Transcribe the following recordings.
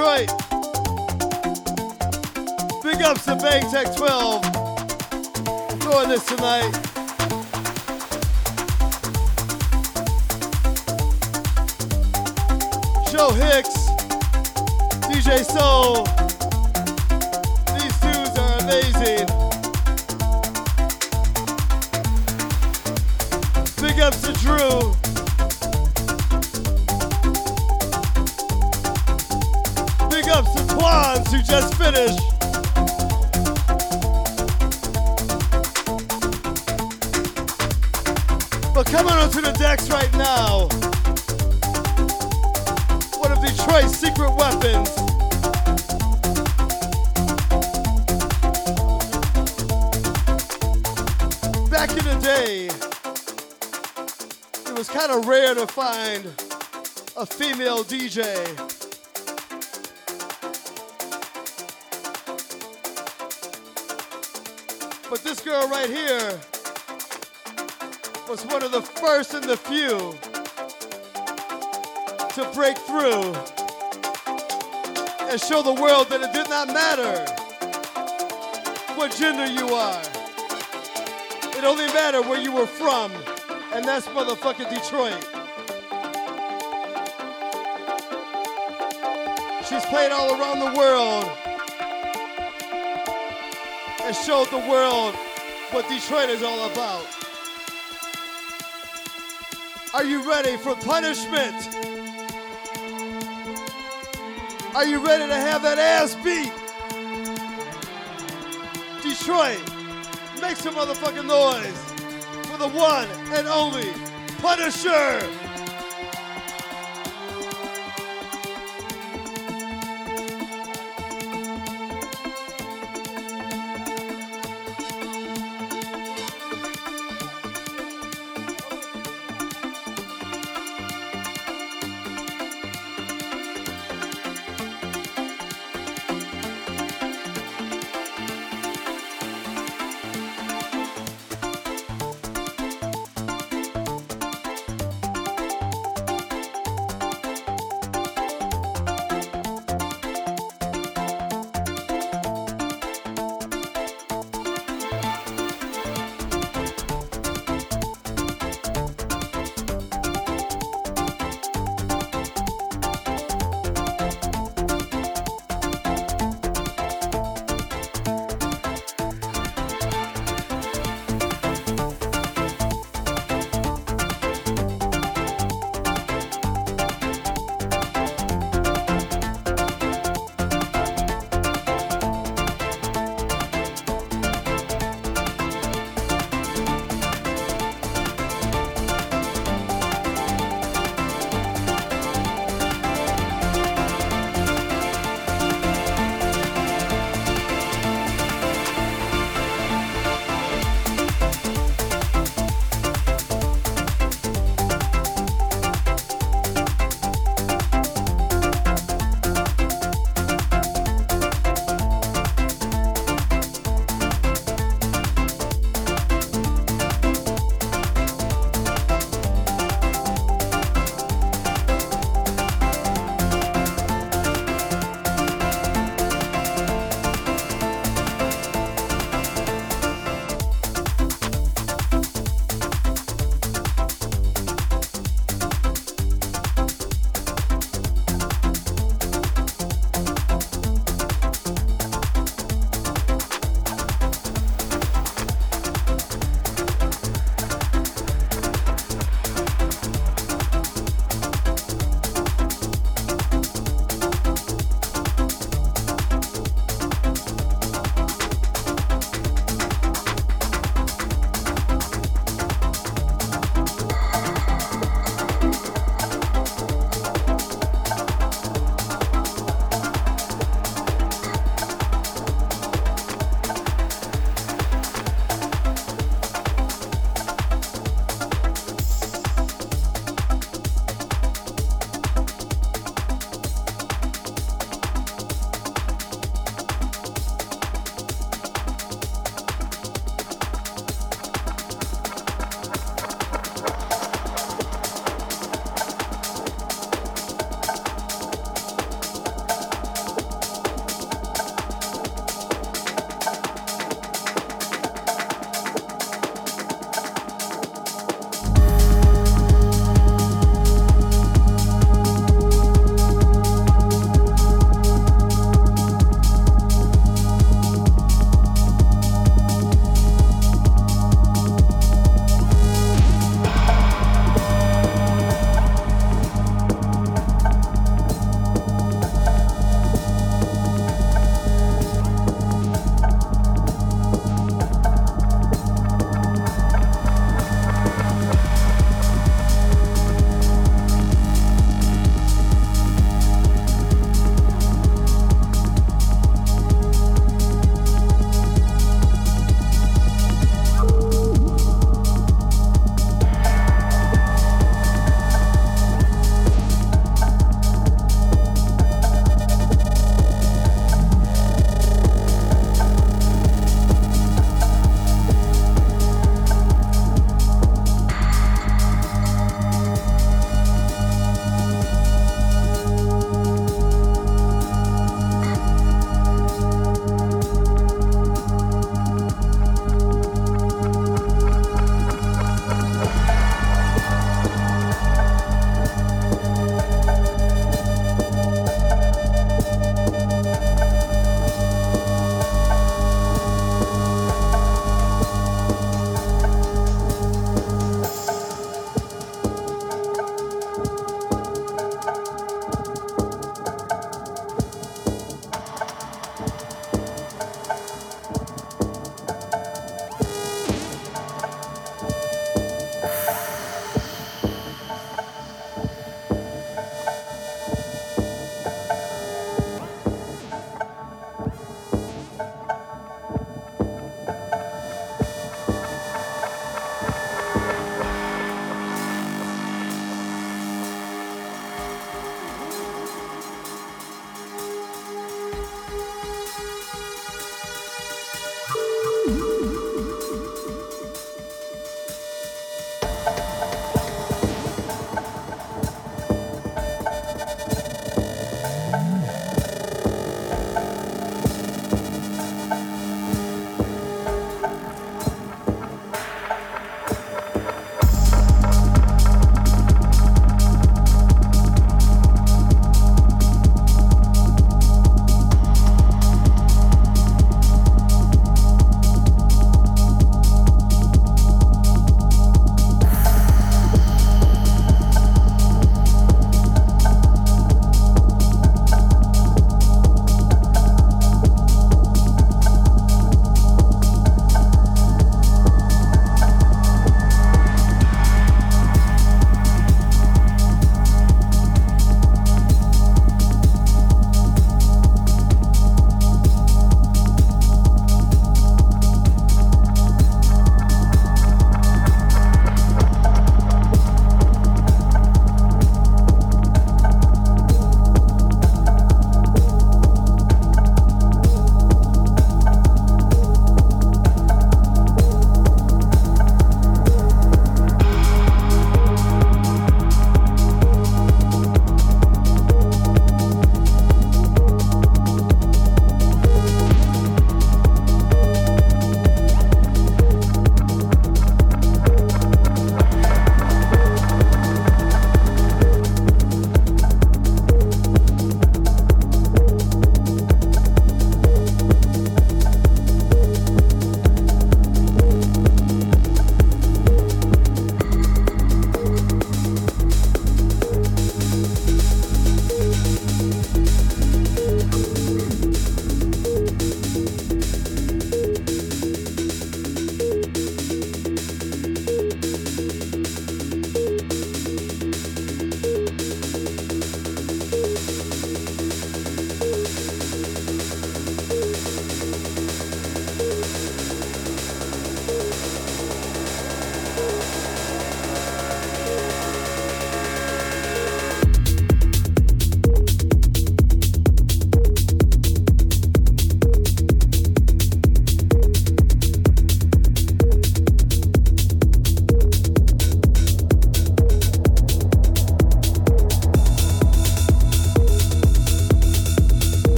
Detroit. Big ups to Bang Tech 12. Doing this tonight. Joe Hix, DJ Seoul. These dudes are amazing. Big ups to Dru. Twonz who just finished. But coming onto the decks right now, one of Detroit's secret weapons. Back in the day, it was kind of rare to find a female DJ. Right here was one of the first and the few to break through and show the world that it did not matter what gender you are. It only mattered where you were from, and that's motherfucking Detroit. She's played all around the world and showed the world what Detroit is all about. Are you ready for punishment? Are you ready to have that ass beat? Detroit, make some motherfucking noise for the one and only Punisher.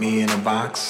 Me in a box.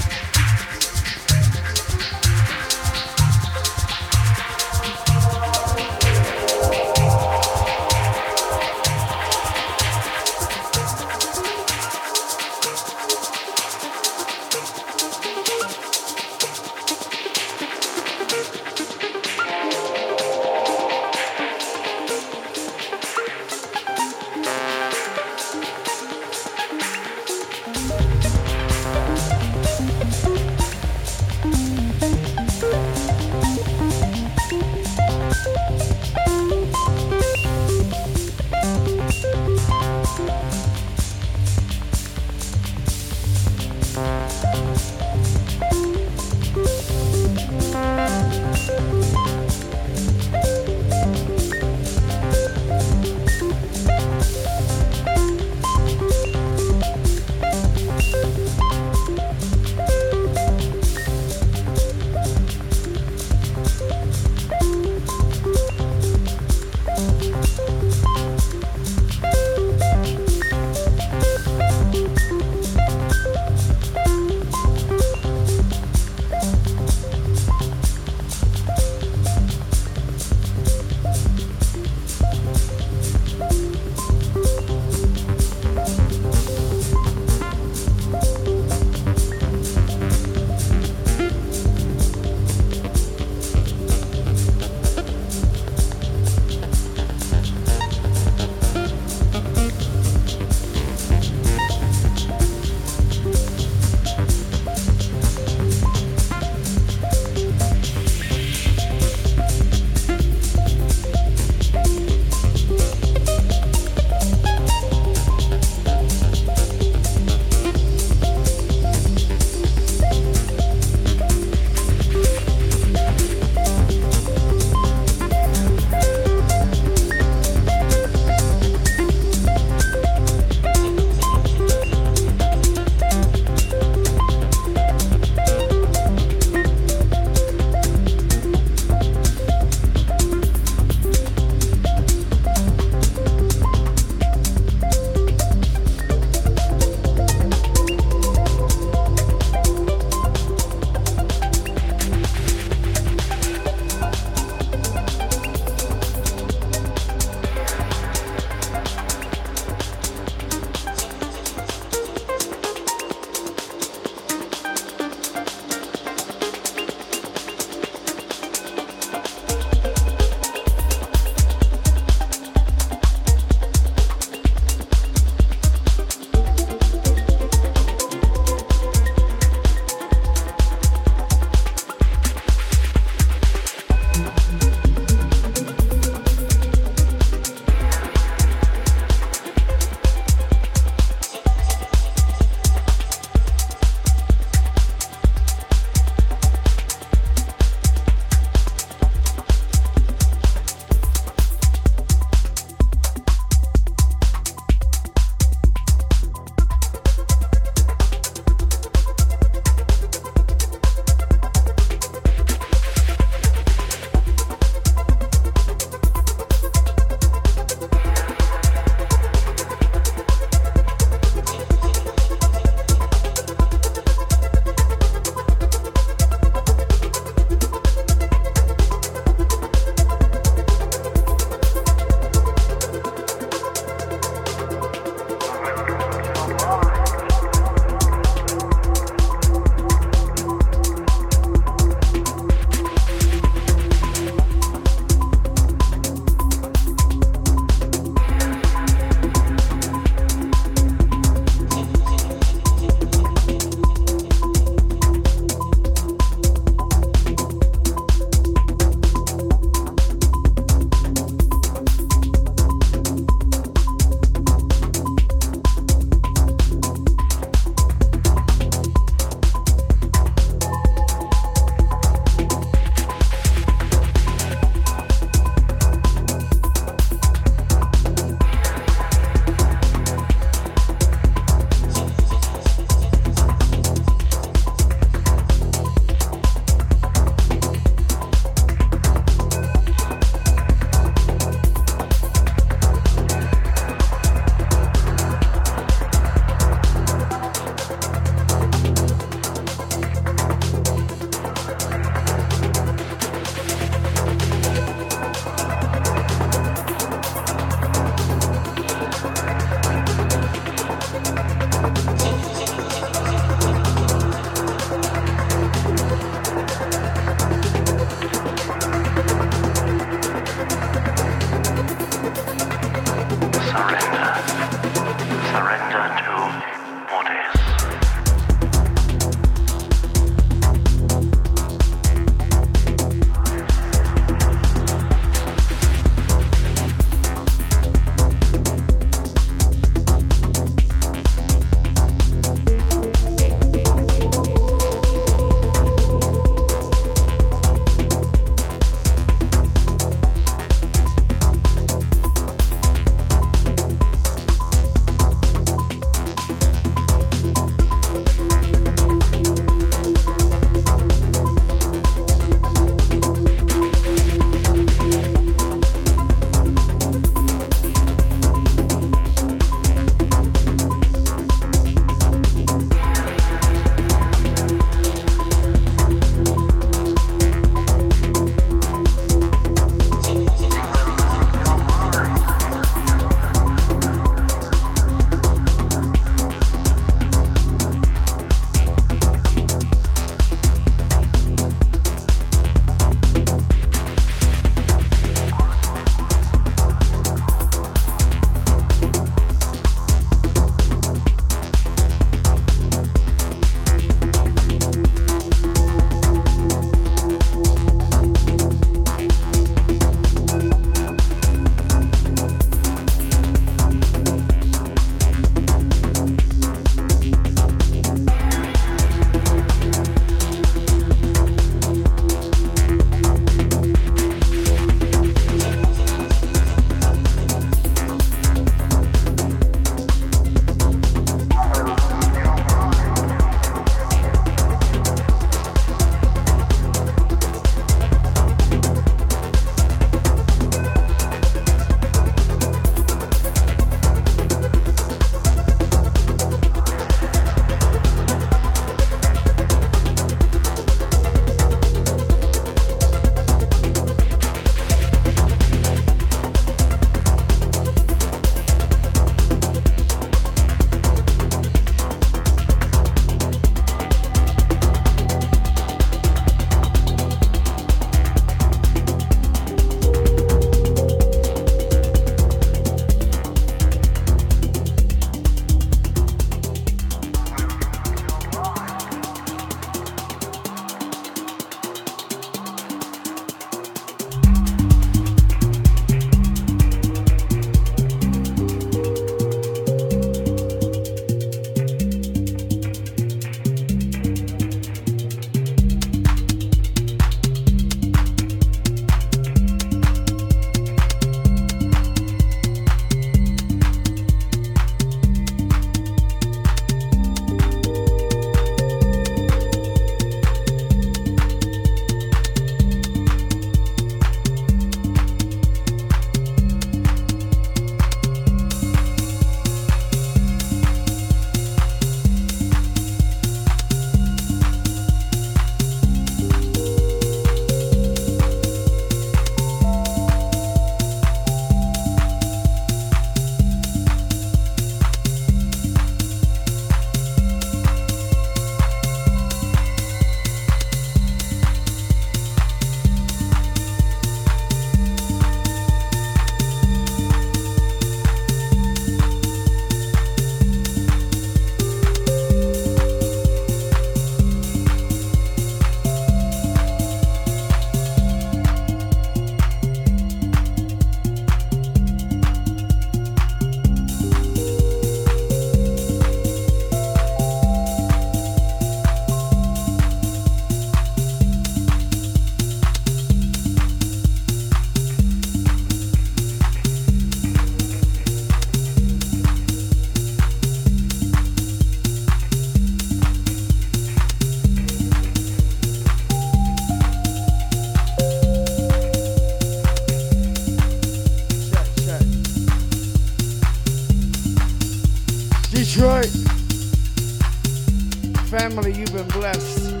Family, you've been blessed.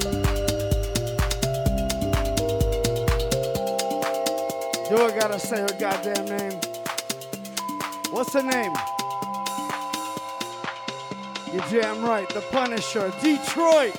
Do I gotta say her goddamn name? What's her name? You're damn right, the Punisher, Detroit.